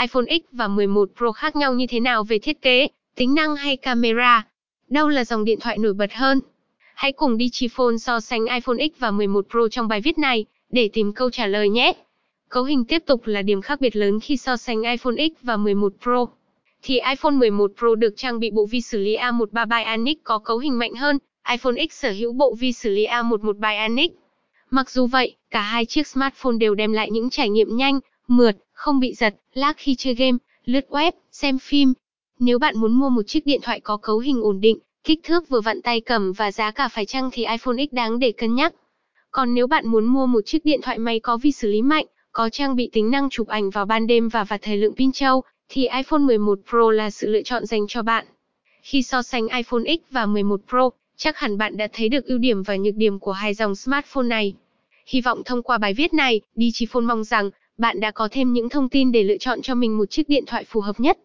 iPhone X và 11 Pro khác nhau như thế nào về thiết kế, tính năng hay camera? Đâu là dòng điện thoại nổi bật hơn? Hãy cùng Digiphone so sánh iPhone X và 11 Pro trong bài viết này, để tìm câu trả lời nhé. Cấu hình tiếp tục là điểm khác biệt lớn khi so sánh iPhone X và 11 Pro. Thì iPhone 11 Pro được trang bị bộ vi xử lý A13 Bionic có cấu hình mạnh hơn, iPhone X sở hữu bộ vi xử lý A11 Bionic. Mặc dù vậy, cả hai chiếc smartphone đều đem lại những trải nghiệm nhanh, mượt, không bị giật, lag khi chơi game, lướt web, xem phim. Nếu bạn muốn mua một chiếc điện thoại có cấu hình ổn định, kích thước vừa vặn tay cầm và giá cả phải chăng thì iPhone X đáng để cân nhắc. Còn nếu bạn muốn mua một chiếc điện thoại máy có vi xử lý mạnh, có trang bị tính năng chụp ảnh vào ban đêm và và thời lượng pin trâu, thì iPhone 11 Pro là sự lựa chọn dành cho bạn. Khi so sánh iPhone X và 11 Pro, chắc hẳn bạn đã thấy được ưu điểm và nhược điểm của hai dòng smartphone này. Hy vọng thông qua bài viết này, Digiphone mong rằng bạn đã có thêm những thông tin để lựa chọn cho mình một chiếc điện thoại phù hợp nhất.